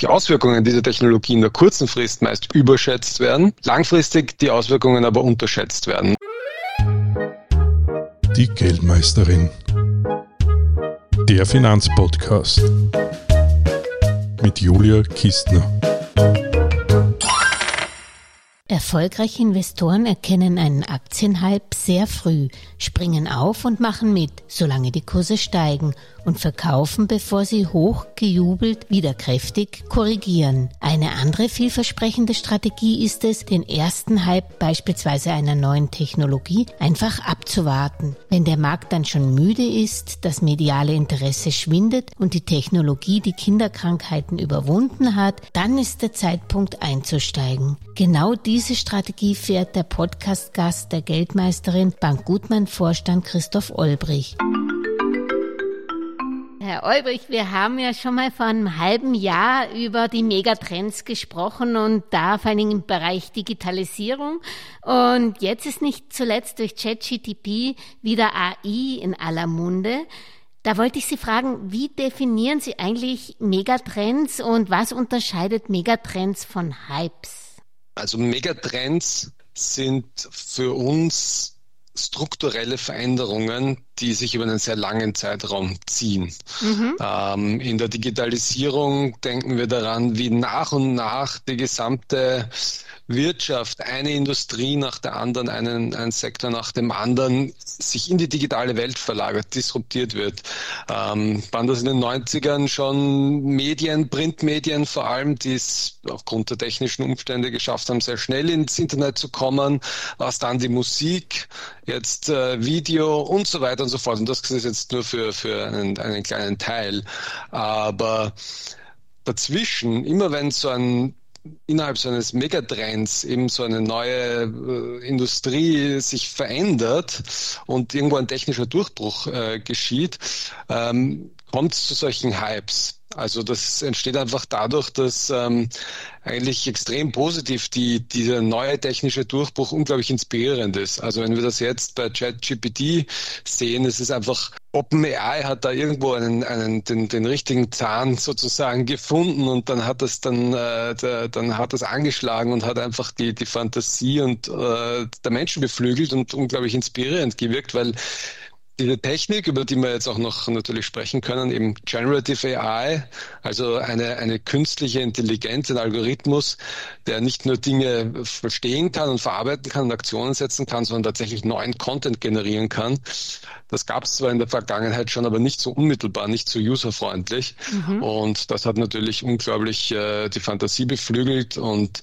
die Auswirkungen dieser Technologie in der kurzen Frist meist überschätzt werden, langfristig die Auswirkungen aber unterschätzt werden. Die Geldmeisterin. Der Finanzpodcast mit Julia Kistner. Erfolgreiche Investoren erkennen einen Aktienhype sehr früh, springen auf und machen mit, solange die Kurse steigen und verkaufen, bevor sie hochgejubelt wieder kräftig korrigieren. Eine andere vielversprechende Strategie ist es, den ersten Hype beispielsweise einer neuen Technologie einfach abzuwarten. Wenn der Markt dann schon müde ist, das mediale Interesse schwindet und die Technologie die Kinderkrankheiten überwunden hat, dann ist der Zeitpunkt einzusteigen. Genau diese Strategie fährt der Podcast-Gast der Geldmeisterin Bank Gutmann Vorstand Christoph Olbrich. Herr Olbrich, wir haben ja schon mal vor einem halben Jahr über die Megatrends gesprochen und da vor allem im Bereich Digitalisierung. Und jetzt ist nicht zuletzt durch ChatGTP wieder AI in aller Munde. Da wollte ich Sie fragen, wie definieren Sie eigentlich Megatrends und was unterscheidet Megatrends von Hypes? Also Megatrends sind für uns strukturelle Veränderungen, die sich über einen sehr langen Zeitraum ziehen. Mhm. Ähm, in der Digitalisierung denken wir daran, wie nach und nach die gesamte Wirtschaft, eine Industrie nach der anderen, einen, ein Sektor nach dem anderen sich in die digitale Welt verlagert, disruptiert wird. Ähm, waren das in den 90ern schon Medien, Printmedien vor allem, die es aufgrund der technischen Umstände geschafft haben, sehr schnell ins Internet zu kommen, was dann die Musik, jetzt äh, Video und so weiter und so fort. Und das ist jetzt nur für, für einen, einen kleinen Teil. Aber dazwischen, immer wenn so ein innerhalb so eines Megatrends eben so eine neue äh, Industrie sich verändert und irgendwo ein technischer Durchbruch äh, geschieht, ähm, kommt es zu solchen Hypes. Also das entsteht einfach dadurch, dass ähm, eigentlich extrem positiv die, dieser neue technische Durchbruch unglaublich inspirierend ist. Also wenn wir das jetzt bei ChatGPT sehen, es ist einfach OpenAI hat da irgendwo einen, einen den, den richtigen Zahn sozusagen gefunden und dann hat das dann äh, der, dann hat das angeschlagen und hat einfach die die Fantasie und äh, der Menschen beflügelt und unglaublich inspirierend gewirkt, weil diese Technik, über die wir jetzt auch noch natürlich sprechen können, eben Generative AI, also eine, eine künstliche Intelligenz, ein Algorithmus, der nicht nur Dinge verstehen kann und verarbeiten kann und Aktionen setzen kann, sondern tatsächlich neuen Content generieren kann. Das gab es zwar in der Vergangenheit schon, aber nicht so unmittelbar, nicht so userfreundlich. Mhm. Und das hat natürlich unglaublich äh, die Fantasie beflügelt und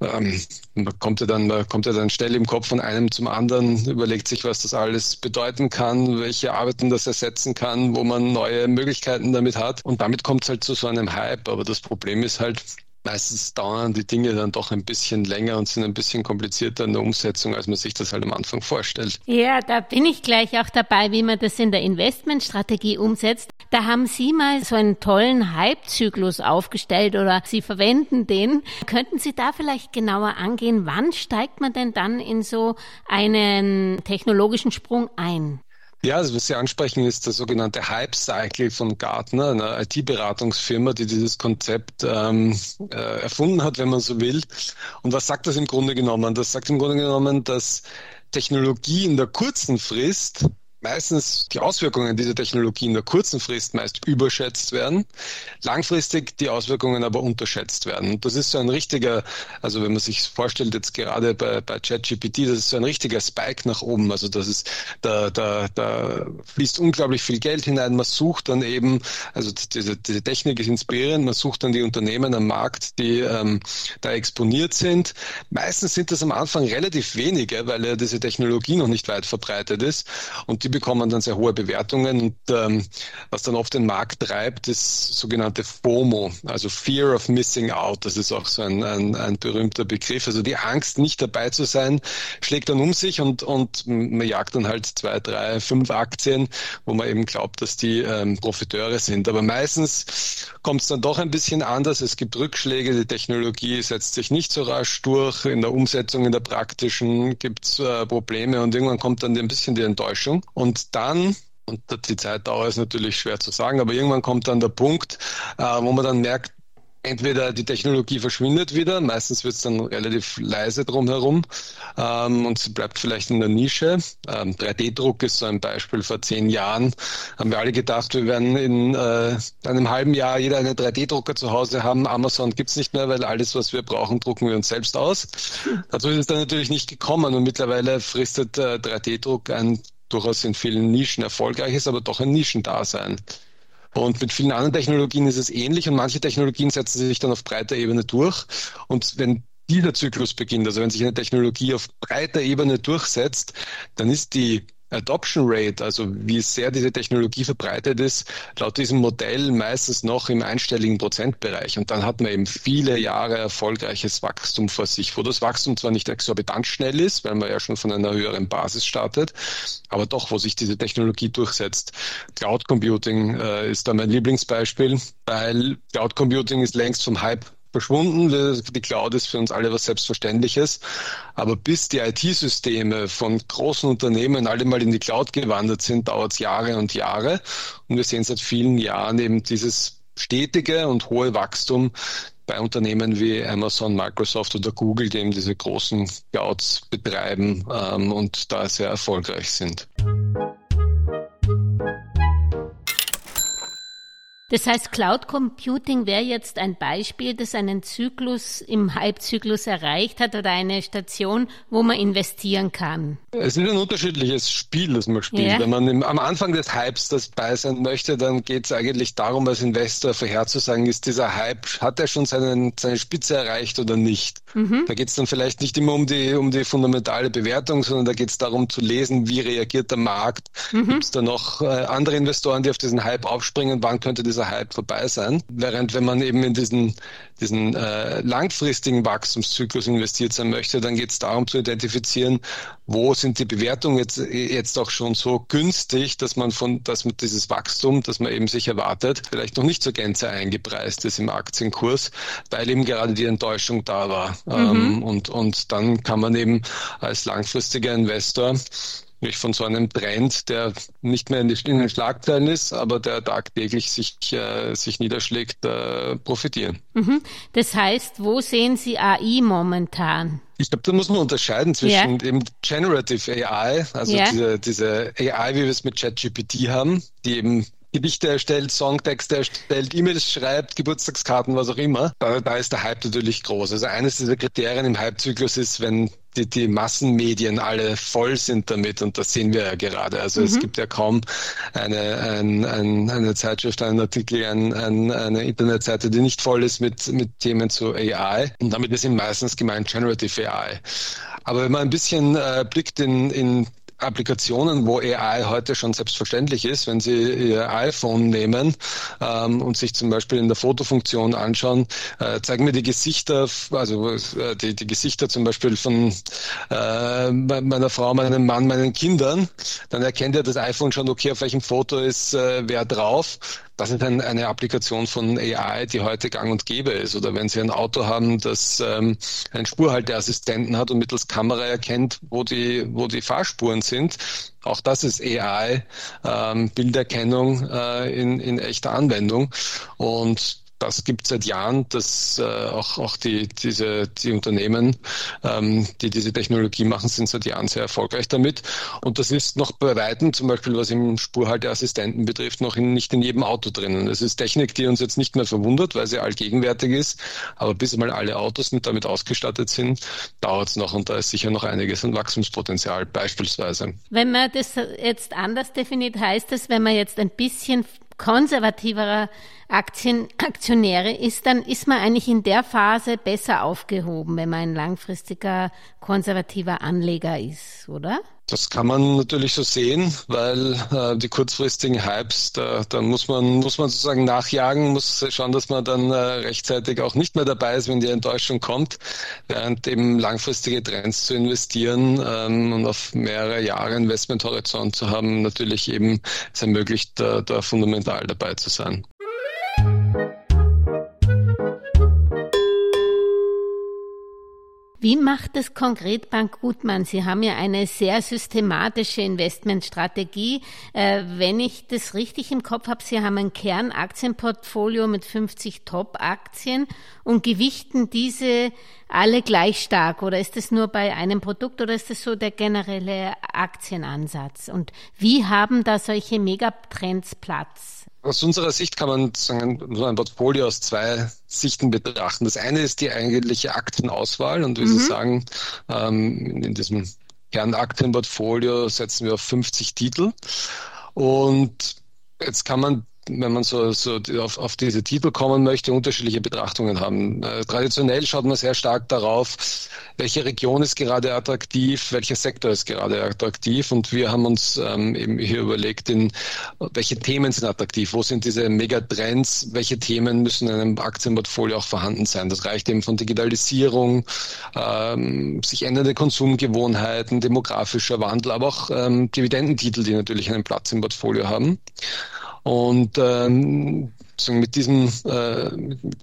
ähm, man kommt ja dann, man kommt ja dann schnell im Kopf von einem zum anderen, überlegt sich, was das alles bedeuten kann, welche Arbeiten das ersetzen kann, wo man neue Möglichkeiten damit hat. Und damit kommt es halt zu so einem Hype. Aber das Problem ist halt, meistens dauern die Dinge dann doch ein bisschen länger und sind ein bisschen komplizierter in der Umsetzung, als man sich das halt am Anfang vorstellt. Ja, da bin ich gleich auch dabei, wie man das in der Investmentstrategie umsetzt. Da haben Sie mal so einen tollen Hype-Zyklus aufgestellt oder Sie verwenden den. Könnten Sie da vielleicht genauer angehen, wann steigt man denn dann in so einen technologischen Sprung ein? Ja, also was Sie ansprechen, ist der sogenannte Hype Cycle von Gartner, einer IT-Beratungsfirma, die dieses Konzept ähm, äh, erfunden hat, wenn man so will. Und was sagt das im Grunde genommen? Das sagt im Grunde genommen, dass Technologie in der kurzen Frist meistens die Auswirkungen dieser Technologie in der kurzen Frist meist überschätzt werden, langfristig die Auswirkungen aber unterschätzt werden. Und das ist so ein richtiger, also wenn man sich vorstellt, jetzt gerade bei, bei ChatGPT, das ist so ein richtiger Spike nach oben. Also das ist, da, da, da fließt unglaublich viel Geld hinein. Man sucht dann eben, also diese, diese Technik ist inspirierend, man sucht dann die Unternehmen am Markt, die ähm, da exponiert sind. Meistens sind das am Anfang relativ wenige, weil ja diese Technologie noch nicht weit verbreitet ist. Und die bekommen dann sehr hohe Bewertungen und ähm, was dann oft den Markt treibt, ist sogenannte FOMO, also Fear of Missing Out. Das ist auch so ein, ein, ein berühmter Begriff. Also die Angst, nicht dabei zu sein, schlägt dann um sich und, und man jagt dann halt zwei, drei, fünf Aktien, wo man eben glaubt, dass die ähm, Profiteure sind. Aber meistens kommt es dann doch ein bisschen anders. Es gibt Rückschläge, die Technologie setzt sich nicht so rasch durch. In der Umsetzung, in der praktischen gibt es äh, Probleme und irgendwann kommt dann ein bisschen die Enttäuschung. Und dann und die Zeitdauer ist natürlich schwer zu sagen, aber irgendwann kommt dann der Punkt, äh, wo man dann merkt, entweder die Technologie verschwindet wieder, meistens wird es dann relativ leise drumherum ähm, und sie bleibt vielleicht in der Nische. Ähm, 3D-Druck ist so ein Beispiel. Vor zehn Jahren haben wir alle gedacht, wir werden in äh, einem halben Jahr jeder einen 3D-Drucker zu Hause haben. Amazon gibt's nicht mehr, weil alles, was wir brauchen, drucken wir uns selbst aus. Dazu ist es dann natürlich nicht gekommen und mittlerweile fristet äh, 3D-Druck ein durchaus in vielen Nischen erfolgreiches, aber doch ein Nischendasein. Und mit vielen anderen Technologien ist es ähnlich und manche Technologien setzen sich dann auf breiter Ebene durch. Und wenn dieser Zyklus beginnt, also wenn sich eine Technologie auf breiter Ebene durchsetzt, dann ist die Adoption Rate, also wie sehr diese Technologie verbreitet ist, laut diesem Modell meistens noch im einstelligen Prozentbereich. Und dann hat man eben viele Jahre erfolgreiches Wachstum vor sich, wo das Wachstum zwar nicht exorbitant schnell ist, weil man ja schon von einer höheren Basis startet, aber doch, wo sich diese Technologie durchsetzt. Cloud Computing äh, ist da mein Lieblingsbeispiel, weil Cloud Computing ist längst vom Hype verschwunden. Die Cloud ist für uns alle was Selbstverständliches. Aber bis die IT-Systeme von großen Unternehmen alle mal in die Cloud gewandert sind, dauert es Jahre und Jahre. Und wir sehen seit vielen Jahren eben dieses stetige und hohe Wachstum bei Unternehmen wie Amazon, Microsoft oder Google, die eben diese großen Clouds betreiben ähm, und da sehr erfolgreich sind. Das heißt, Cloud Computing wäre jetzt ein Beispiel, das einen Zyklus im Halbzyklus erreicht hat oder eine Station, wo man investieren kann. Es ist ein unterschiedliches Spiel, das man spielt. Ja. Wenn man im, am Anfang des Hypes das bei sein möchte, dann geht es eigentlich darum, als Investor vorherzusagen, ist dieser Hype, hat er schon seinen, seine Spitze erreicht oder nicht? Mhm. Da geht es dann vielleicht nicht immer um die, um die fundamentale Bewertung, sondern da geht es darum zu lesen, wie reagiert der Markt? Mhm. Gibt es da noch äh, andere Investoren, die auf diesen Hype aufspringen? Wann könnte dieser dieser Hype vorbei sein. Während wenn man eben in diesen, diesen äh, langfristigen Wachstumszyklus investiert sein möchte, dann geht es darum zu identifizieren, wo sind die Bewertungen jetzt, jetzt auch schon so günstig, dass man von, dass man dieses Wachstum, das man eben sich erwartet, vielleicht noch nicht zur Gänze eingepreist ist im Aktienkurs, weil eben gerade die Enttäuschung da war. Mhm. Ähm, und, und dann kann man eben als langfristiger Investor nämlich von so einem Trend, der nicht mehr in, den Schlagzeilen ist, aber der tagtäglich sich, äh, sich niederschlägt, äh, profitieren. Mhm. Das heißt, wo sehen Sie AI momentan? Ich glaube, da muss man unterscheiden zwischen ja. dem Generative AI, also ja. diese, diese AI, wie wir es mit ChatGPT haben, die eben Gedichte erstellt, Songtexte erstellt, E-Mails schreibt, Geburtstagskarten, was auch immer. Da, da ist der Hype natürlich groß. Also eines dieser Kriterien im Hypezyklus ist, wenn die, die Massenmedien alle voll sind damit und das sehen wir ja gerade. Also mhm. es gibt ja kaum eine, ein, ein, eine Zeitschrift, einen Artikel, ein, ein, eine Internetseite, die nicht voll ist mit, mit Themen zu AI. Und damit ist eben meistens gemeint Generative AI. Aber wenn man ein bisschen äh, blickt in, in Applikationen, wo AI heute schon selbstverständlich ist, wenn Sie Ihr iPhone nehmen ähm, und sich zum Beispiel in der Fotofunktion anschauen, äh, zeigen mir die Gesichter, also äh, die, die Gesichter zum Beispiel von äh, meiner Frau, meinem Mann, meinen Kindern, dann erkennt ja das iPhone schon, okay, auf welchem Foto ist äh, wer drauf. Das ist ein, eine Applikation von AI, die heute gang und gäbe ist. Oder wenn Sie ein Auto haben, das ähm, einen Spurhalteassistenten hat und mittels Kamera erkennt, wo die, wo die Fahrspuren sind. Auch das ist AI, ähm, Bilderkennung äh, in, in echter Anwendung. Und das gibt seit Jahren, dass äh, auch, auch die, diese, die Unternehmen, ähm, die diese Technologie machen, sind seit Jahren sehr erfolgreich damit. Und das ist noch bei Weitem, zum Beispiel was im Spurhalteassistenten betrifft, noch in, nicht in jedem Auto drinnen. Das ist Technik, die uns jetzt nicht mehr verwundert, weil sie allgegenwärtig ist. Aber bis einmal alle Autos mit damit ausgestattet sind, dauert es noch. Und da ist sicher noch einiges an Wachstumspotenzial beispielsweise. Wenn man das jetzt anders definiert, heißt das, wenn man jetzt ein bisschen konservativerer Aktien, Aktionäre ist, dann ist man eigentlich in der Phase besser aufgehoben, wenn man ein langfristiger konservativer Anleger ist, oder? Das kann man natürlich so sehen, weil äh, die kurzfristigen Hypes, da, da muss man muss man sozusagen nachjagen, muss schauen, dass man dann äh, rechtzeitig auch nicht mehr dabei ist, wenn die Enttäuschung kommt, während eben langfristige Trends zu investieren ähm, und auf mehrere Jahre Investmenthorizont zu haben, natürlich eben es ermöglicht, da, da fundamental dabei zu sein. Wie macht es konkret Bank Gutmann? Sie haben ja eine sehr systematische Investmentstrategie. Äh, wenn ich das richtig im Kopf habe, Sie haben ein Kernaktienportfolio mit 50 Top-Aktien und gewichten diese alle gleich stark. Oder ist das nur bei einem Produkt oder ist das so der generelle Aktienansatz? Und wie haben da solche Megatrends Platz? Aus unserer Sicht kann man sagen, so ein Portfolio aus zwei Sichten betrachten. Das eine ist die eigentliche Aktenauswahl und wie mhm. Sie sagen, ähm, in diesem Kernaktienportfolio setzen wir auf 50 Titel. Und jetzt kann man wenn man so, so auf, auf diese Titel kommen möchte, unterschiedliche Betrachtungen haben. Äh, traditionell schaut man sehr stark darauf, welche Region ist gerade attraktiv, welcher Sektor ist gerade attraktiv. Und wir haben uns ähm, eben hier überlegt, in, welche Themen sind attraktiv, wo sind diese Megatrends, welche Themen müssen in einem Aktienportfolio auch vorhanden sein. Das reicht eben von Digitalisierung, ähm, sich ändernde Konsumgewohnheiten, demografischer Wandel, aber auch ähm, Dividendentitel, die natürlich einen Platz im Portfolio haben. Und ähm, mit diesem, äh,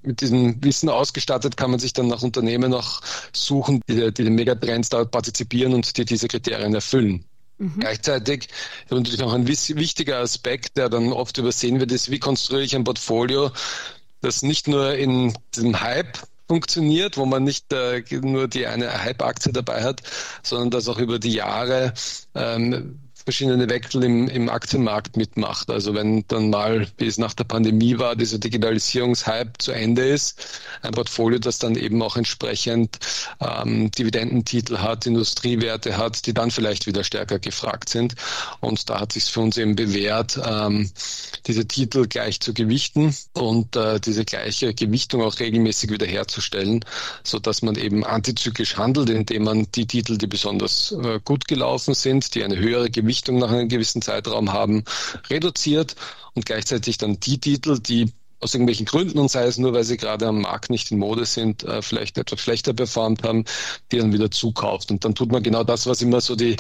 mit, diesem Wissen ausgestattet kann man sich dann nach Unternehmen auch suchen, die, die den Megatrends da partizipieren und die diese Kriterien erfüllen. Mhm. Gleichzeitig ist natürlich noch ein wichtiger Aspekt, der dann oft übersehen wird, ist, wie konstruiere ich ein Portfolio, das nicht nur in diesem Hype funktioniert, wo man nicht äh, nur die eine Hype-Aktie dabei hat, sondern das auch über die Jahre ähm, verschiedene Wechsel im, im Aktienmarkt mitmacht. Also wenn dann mal, wie es nach der Pandemie war, dieser Digitalisierungshype zu Ende ist, ein Portfolio, das dann eben auch entsprechend ähm, Dividendentitel hat, Industriewerte hat, die dann vielleicht wieder stärker gefragt sind. Und da hat sich für uns eben bewährt, ähm, diese Titel gleich zu gewichten und äh, diese gleiche Gewichtung auch regelmäßig wiederherzustellen, so dass man eben antizyklisch handelt, indem man die Titel, die besonders äh, gut gelaufen sind, die eine höhere Gewichtung Gewichtung nach einem gewissen Zeitraum haben, reduziert und gleichzeitig dann die Titel, die aus irgendwelchen Gründen und sei es nur, weil sie gerade am Markt nicht in Mode sind, äh, vielleicht etwas schlechter performt haben, die dann wieder zukauft. Und dann tut man genau das, was immer so die,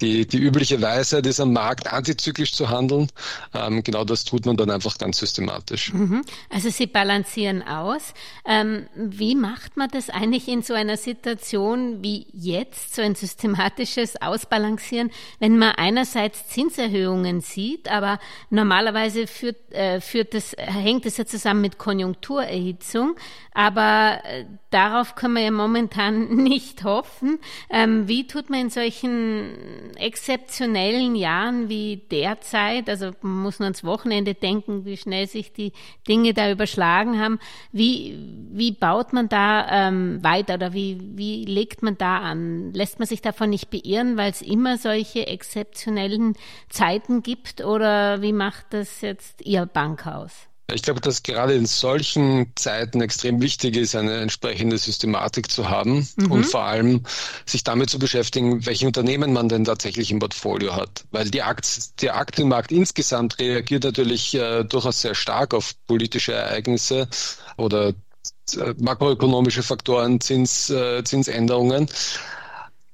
die, die übliche Weisheit ist, am Markt antizyklisch zu handeln. Ähm, genau das tut man dann einfach ganz systematisch. Mhm. Also Sie balancieren aus. Ähm, wie macht man das eigentlich in so einer Situation wie jetzt, so ein systematisches Ausbalancieren, wenn man einerseits Zinserhöhungen sieht, aber normalerweise führt, äh, führt das, hängt es ja zusammen mit Konjunkturerhitzung, aber äh, darauf können wir ja momentan nicht hoffen. Ähm, wie tut man in solchen exzeptionellen Jahren wie derzeit, also man muss nur ans Wochenende denken, wie schnell sich die Dinge da überschlagen haben, wie, wie baut man da ähm, weiter oder wie, wie legt man da an? Lässt man sich davon nicht beirren, weil es immer solche exzeptionellen Zeiten gibt oder wie macht das jetzt Ihr Bankhaus? Ich glaube, dass gerade in solchen Zeiten extrem wichtig ist, eine entsprechende Systematik zu haben mhm. und vor allem sich damit zu beschäftigen, welche Unternehmen man denn tatsächlich im Portfolio hat. Weil die Akt, der Aktienmarkt insgesamt reagiert natürlich äh, durchaus sehr stark auf politische Ereignisse oder äh, makroökonomische Faktoren, Zins, äh, Zinsänderungen.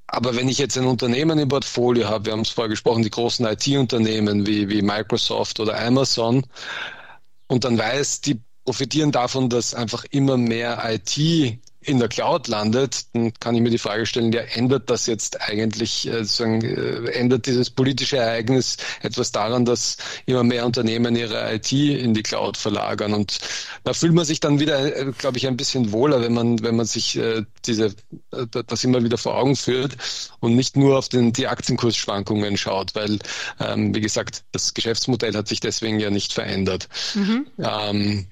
Aber wenn ich jetzt ein Unternehmen im Portfolio habe, wir haben es vorher gesprochen, die großen IT-Unternehmen wie, wie Microsoft oder Amazon, und dann weiß, die profitieren davon, dass einfach immer mehr IT in der Cloud landet, dann kann ich mir die Frage stellen, ja, ändert das jetzt eigentlich, äh, sagen, äh, ändert dieses politische Ereignis etwas daran, dass immer mehr Unternehmen ihre IT in die Cloud verlagern? Und da fühlt man sich dann wieder, äh, glaube ich, ein bisschen wohler, wenn man, wenn man sich äh, diese, äh, das immer wieder vor Augen führt und nicht nur auf den, die Aktienkursschwankungen schaut, weil, ähm, wie gesagt, das Geschäftsmodell hat sich deswegen ja nicht verändert. Mhm. Ähm,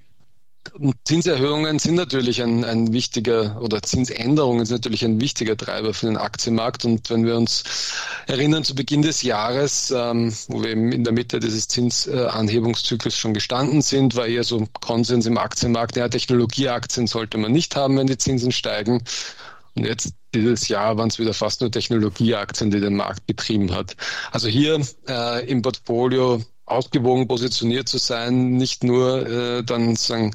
Zinserhöhungen sind natürlich ein, ein wichtiger oder Zinsänderungen sind natürlich ein wichtiger Treiber für den Aktienmarkt. Und wenn wir uns erinnern zu Beginn des Jahres, ähm, wo wir eben in der Mitte dieses Zinsanhebungszyklus schon gestanden sind, war eher so Konsens im Aktienmarkt, ja, Technologieaktien sollte man nicht haben, wenn die Zinsen steigen. Und jetzt dieses Jahr waren es wieder fast nur Technologieaktien, die den Markt betrieben hat. Also hier äh, im Portfolio ausgewogen positioniert zu sein, nicht nur äh, dann sagen,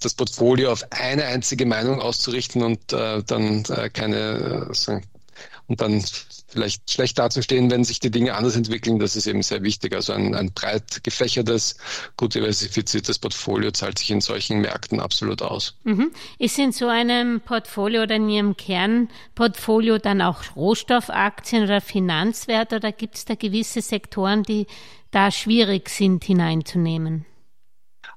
das Portfolio auf eine einzige Meinung auszurichten und äh, dann äh, keine äh, sagen, und dann vielleicht schlecht dazustehen, wenn sich die Dinge anders entwickeln. Das ist eben sehr wichtig. Also ein, ein breit gefächertes, gut diversifiziertes Portfolio zahlt sich in solchen Märkten absolut aus. Mhm. Ist in so einem Portfolio oder in Ihrem Kernportfolio dann auch Rohstoffaktien oder Finanzwerte oder gibt es da gewisse Sektoren, die da schwierig sind hineinzunehmen?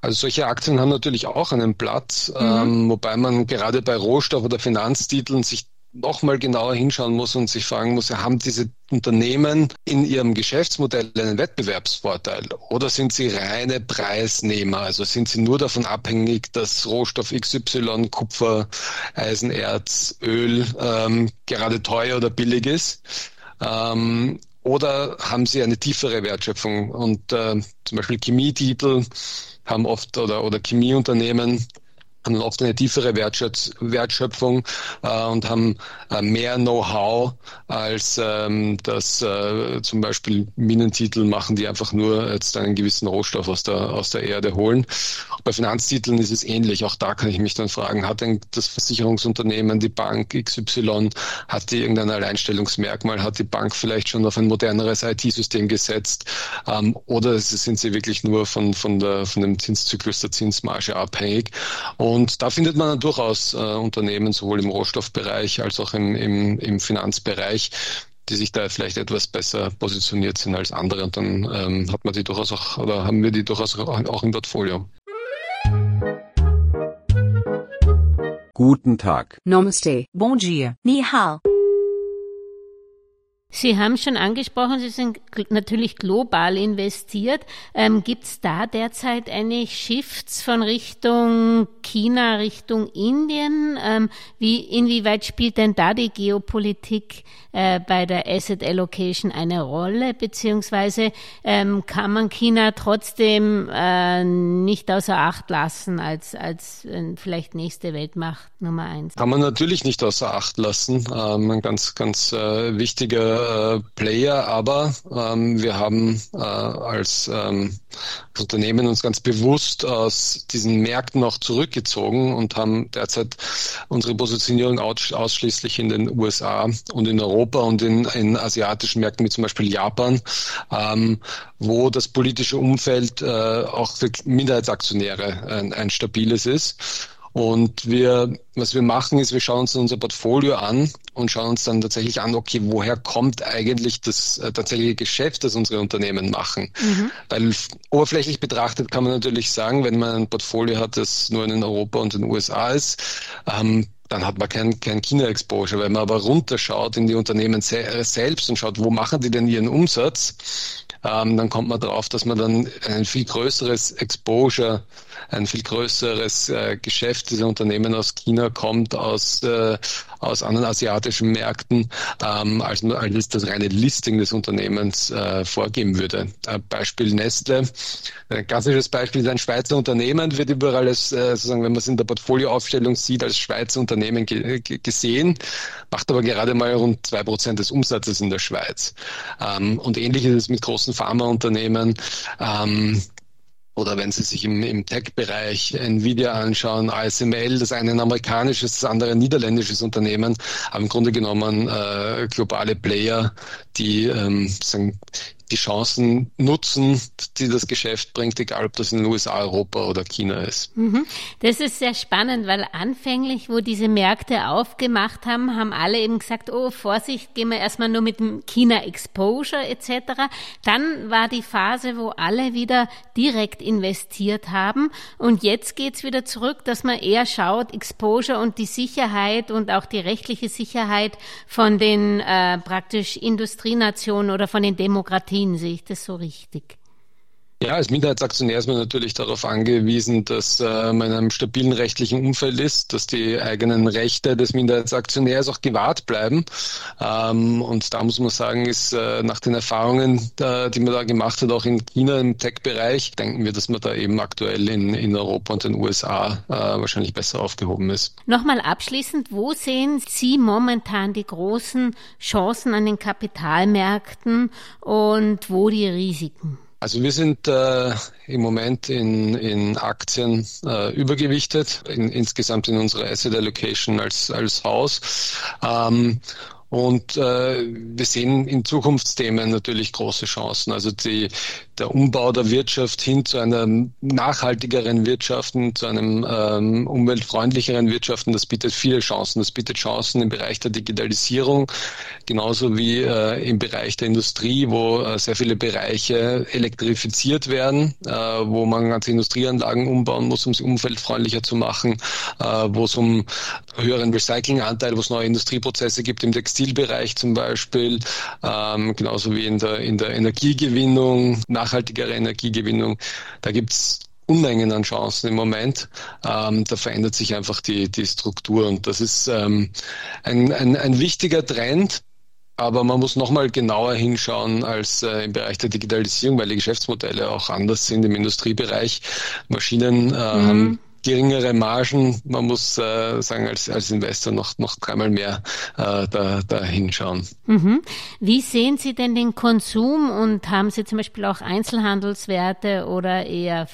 Also solche Aktien haben natürlich auch einen Platz, mhm. ähm, wobei man gerade bei Rohstoff- oder Finanztiteln sich nochmal genauer hinschauen muss und sich fragen muss, haben diese Unternehmen in ihrem Geschäftsmodell einen Wettbewerbsvorteil oder sind sie reine Preisnehmer? Also sind sie nur davon abhängig, dass Rohstoff XY, Kupfer, Eisenerz, Öl ähm, gerade teuer oder billig ist? Ähm, oder haben sie eine tiefere Wertschöpfung? Und äh, zum Beispiel Chemietitel haben oft oder, oder Chemieunternehmen haben oft eine tiefere Wertschöpfung äh, und haben äh, mehr Know-how als ähm, das äh, zum Beispiel Minentitel machen, die einfach nur jetzt einen gewissen Rohstoff aus der, aus der Erde holen. Bei Finanztiteln ist es ähnlich. Auch da kann ich mich dann fragen, hat denn das Versicherungsunternehmen, die Bank XY, hat die irgendein Alleinstellungsmerkmal? Hat die Bank vielleicht schon auf ein moderneres IT-System gesetzt? Ähm, oder sind sie wirklich nur von, von, der, von dem Zinszyklus der Zinsmarge abhängig? Und und da findet man durchaus äh, Unternehmen, sowohl im Rohstoffbereich als auch im, im, im Finanzbereich, die sich da vielleicht etwas besser positioniert sind als andere. Und dann ähm, hat man die durchaus auch, oder haben wir die durchaus auch im Portfolio. Guten Tag. Namaste. Bon dia. Ni hao. Sie haben schon angesprochen, Sie sind natürlich global investiert. Ähm, Gibt es da derzeit eine Shifts von Richtung China, Richtung Indien? Ähm, wie, inwieweit spielt denn da die Geopolitik äh, bei der Asset Allocation eine Rolle? Beziehungsweise ähm, kann man China trotzdem äh, nicht außer Acht lassen als, als äh, vielleicht nächste Weltmacht Nummer eins? Kann man natürlich nicht außer Acht lassen. Ähm, ein ganz, ganz äh, wichtiger äh, Player, aber ähm, wir haben äh, als ähm, Unternehmen uns ganz bewusst aus diesen Märkten auch zurückgezogen und haben derzeit unsere Positionierung aus, ausschließlich in den USA und in Europa und in, in asiatischen Märkten wie zum Beispiel Japan, ähm, wo das politische Umfeld äh, auch für Minderheitsaktionäre ein, ein stabiles ist. Und wir, was wir machen, ist, wir schauen uns unser Portfolio an und schauen uns dann tatsächlich an, okay, woher kommt eigentlich das äh, tatsächliche Geschäft, das unsere Unternehmen machen? Mhm. Weil oberflächlich betrachtet kann man natürlich sagen, wenn man ein Portfolio hat, das nur in Europa und in den USA ist, ähm, dann hat man kein, kein China-Exposure. Wenn man aber runterschaut in die Unternehmen se selbst und schaut, wo machen die denn ihren Umsatz, ähm, dann kommt man darauf, dass man dann ein viel größeres Exposure, ein viel größeres äh, Geschäft dieser Unternehmen aus China kommt, aus, äh, aus anderen asiatischen Märkten, ähm, als, als das reine Listing des Unternehmens äh, vorgeben würde. Äh, Beispiel Nestle. Ein klassisches Beispiel ist ein Schweizer Unternehmen, wird überall als, äh, sozusagen, wenn man es in der Portfolioaufstellung sieht, als Schweizer Unternehmen ge gesehen, macht aber gerade mal rund zwei Prozent des Umsatzes in der Schweiz. Ähm, und ähnlich ist es mit großen Pharmaunternehmen. Ähm, oder wenn Sie sich im, im Tech-Bereich Nvidia anschauen, ASML, das eine ein amerikanisches, das andere ein niederländisches Unternehmen, aber im Grunde genommen äh, globale Player, die ähm, sagen, die Chancen nutzen, die das Geschäft bringt, egal ob das in den USA, Europa oder China ist. Mhm. Das ist sehr spannend, weil anfänglich, wo diese Märkte aufgemacht haben, haben alle eben gesagt, oh Vorsicht, gehen wir erstmal nur mit dem China Exposure etc. Dann war die Phase, wo alle wieder direkt investiert haben und jetzt geht's wieder zurück, dass man eher schaut, Exposure und die Sicherheit und auch die rechtliche Sicherheit von den äh, praktisch Industrienationen oder von den Demokratien Ich das so richtig? Ja, als Minderheitsaktionär ist man natürlich darauf angewiesen, dass äh, man in einem stabilen rechtlichen Umfeld ist, dass die eigenen Rechte des Minderheitsaktionärs auch gewahrt bleiben. Ähm, und da muss man sagen, ist äh, nach den Erfahrungen, die man da gemacht hat, auch in China im Tech-Bereich, denken wir, dass man da eben aktuell in, in Europa und den USA äh, wahrscheinlich besser aufgehoben ist. Nochmal abschließend, wo sehen Sie momentan die großen Chancen an den Kapitalmärkten und wo die Risiken? Also wir sind äh, im Moment in, in Aktien äh, übergewichtet, in, insgesamt in unserer Asset Allocation als, als Haus. Ähm, Und äh, wir sehen in Zukunftsthemen natürlich große Chancen. Also die, der Umbau der Wirtschaft hin zu einer nachhaltigeren Wirtschaft, zu einem ähm, umweltfreundlicheren Wirtschaften, das bietet viele Chancen. Das bietet Chancen im Bereich der Digitalisierung, genauso wie äh, im Bereich der Industrie, wo äh, sehr viele Bereiche elektrifiziert werden, äh, wo man ganze Industrieanlagen umbauen muss, um sie umweltfreundlicher zu machen, äh, wo es um höheren Recyclinganteil, wo es neue Industrieprozesse gibt im Textil Textilbereich zum Beispiel, ähm, genauso wie in der, in der Energiegewinnung, nachhaltigere Energiegewinnung. Da gibt's Unmengen an Chancen im Moment. Ähm, da verändert sich einfach die, die Struktur und das ist ähm, ein, ein, ein wichtiger Trend. Aber man muss nochmal genauer hinschauen als äh, im Bereich der Digitalisierung, weil die Geschäftsmodelle auch anders sind im Industriebereich. Maschinen äh, mhm. haben geringere Margen. Man muss äh, sagen, als, als Investor noch, noch dreimal mehr äh, da, da hinschauen. Mhm. Wie sehen Sie denn den Konsum und haben Sie zum Beispiel auch Einzelhandelswerte oder eher,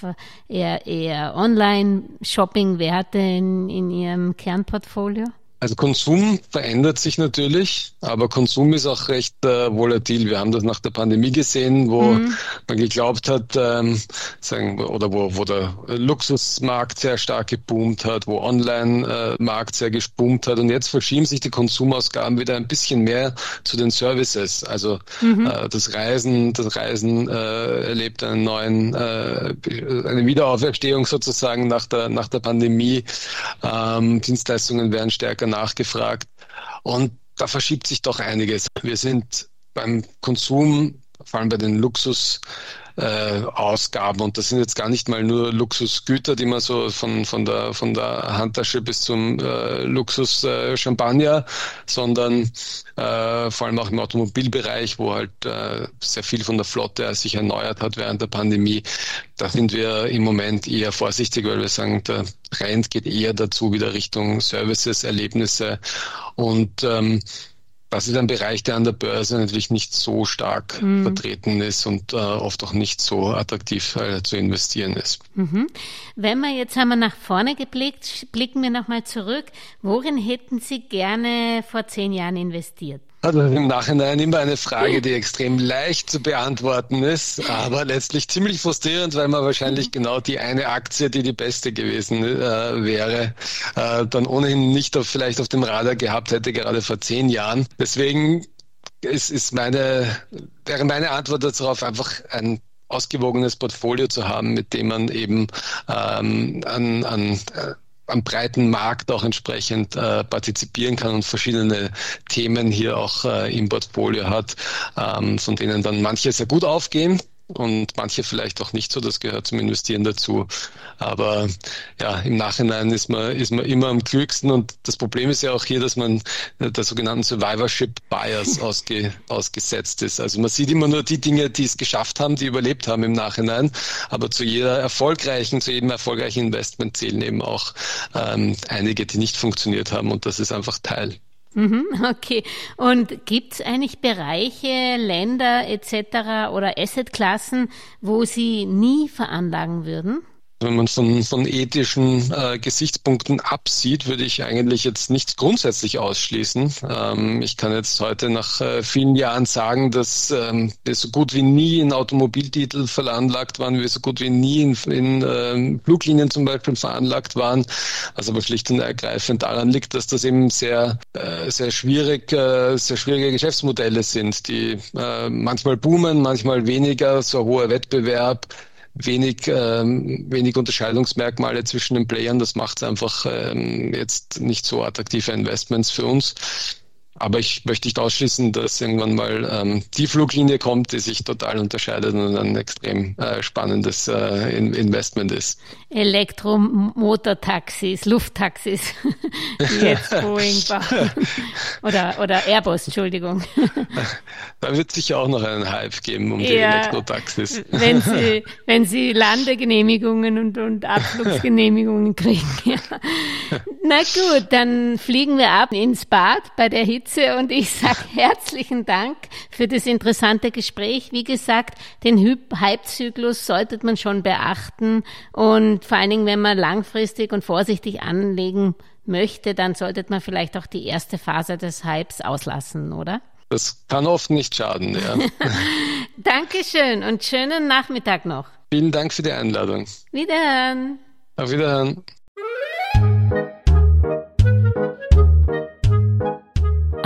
eher, eher Online-Shopping-Werte in, in Ihrem Kernportfolio? Also Konsum verändert sich natürlich, aber Konsum ist auch recht äh, volatil. Wir haben das nach der Pandemie gesehen, wo mhm. man geglaubt hat, ähm, sagen, oder wo, wo der Luxusmarkt sehr stark geboomt hat, wo Online-Markt sehr geboomt hat. Und jetzt verschieben sich die Konsumausgaben wieder ein bisschen mehr zu den Services. Also mhm. äh, das Reisen, das Reisen äh, erlebt einen neuen, äh, eine Wiederauferstehung sozusagen nach der, nach der Pandemie. Ähm, Dienstleistungen werden stärker nachgefragt. Und da verschiebt sich doch einiges. Wir sind beim Konsum, vor allem bei den Luxus, äh. Und das sind jetzt gar nicht mal nur Luxusgüter, die man so von, von, der, von der Handtasche bis zum äh, Luxus äh, Champagner, sondern äh, vor allem auch im Automobilbereich, wo halt äh, sehr viel von der Flotte sich erneuert hat während der Pandemie. Da sind wir im Moment eher vorsichtig, weil wir sagen, der Trend geht eher dazu wieder Richtung Services, Erlebnisse und ähm, das ist ein Bereich, der an der Börse natürlich nicht so stark mhm. vertreten ist und äh, oft auch nicht so attraktiv äh, zu investieren ist. Mhm. Wenn wir jetzt wir nach vorne geblickt, blicken wir nochmal zurück. Worin hätten Sie gerne vor zehn Jahren investiert? Also im Nachhinein immer eine Frage, die extrem leicht zu beantworten ist, aber letztlich ziemlich frustrierend, weil man wahrscheinlich genau die eine Aktie, die die beste gewesen äh, wäre, äh, dann ohnehin nicht auf, vielleicht auf dem Radar gehabt hätte, gerade vor zehn Jahren. Deswegen ist, ist meine, wäre meine Antwort darauf einfach ein ausgewogenes Portfolio zu haben, mit dem man eben ähm, an, an äh, am breiten Markt auch entsprechend äh, partizipieren kann und verschiedene Themen hier auch äh, im Portfolio hat, ähm, von denen dann manche sehr gut aufgehen und manche vielleicht auch nicht so. Das gehört zum Investieren dazu. Aber ja, im Nachhinein ist man, ist man immer am klügsten. Und das Problem ist ja auch hier, dass man der sogenannten Survivorship Bias ausge, ausgesetzt ist. Also man sieht immer nur die Dinge, die es geschafft haben, die überlebt haben im Nachhinein. Aber zu jeder erfolgreichen, zu jedem erfolgreichen Investment zählen eben auch ähm, einige, die nicht funktioniert haben. Und das ist einfach Teil. Mhm, okay. Und gibt es eigentlich Bereiche, Länder etc. oder Assetklassen, wo Sie nie veranlagen würden? Wenn man von, von ethischen äh, Gesichtspunkten absieht, würde ich eigentlich jetzt nichts grundsätzlich ausschließen. Ähm, ich kann jetzt heute nach äh, vielen Jahren sagen, dass ähm, wir so gut wie nie in Automobiltitel veranlagt waren, wir so gut wie nie in, in äh, Fluglinien zum Beispiel veranlagt waren. Was aber schlicht und ergreifend daran liegt, dass das eben sehr, äh, sehr schwierig, äh, sehr schwierige Geschäftsmodelle sind, die äh, manchmal boomen, manchmal weniger, so hoher Wettbewerb wenig, ähm, wenig Unterscheidungsmerkmale zwischen den Playern. Das macht es einfach ähm, jetzt nicht so attraktive Investments für uns. Aber ich möchte nicht ausschließen, dass irgendwann mal ähm, die Fluglinie kommt, die sich total unterscheidet und ein extrem äh, spannendes äh, Investment ist. Elektromotortaxis, Lufttaxis, die jetzt Boeing bauen. Oder, oder Airbus, Entschuldigung. Da wird sicher auch noch einen Hype geben um ja, die Elektrotaxis. Wenn sie, wenn sie Landegenehmigungen und, und Abflugsgenehmigungen kriegen. Ja. Na gut, dann fliegen wir ab ins Bad bei der Hitze Spitze und ich sage herzlichen Dank für das interessante Gespräch. Wie gesagt, den Hype-Zyklus sollte man schon beachten und vor allen Dingen, wenn man langfristig und vorsichtig anlegen möchte, dann sollte man vielleicht auch die erste Phase des Hypes auslassen, oder? Das kann oft nicht schaden, ja. Dankeschön und schönen Nachmittag noch. Vielen Dank für die Einladung. Wiederhören. Auf Wiederhören.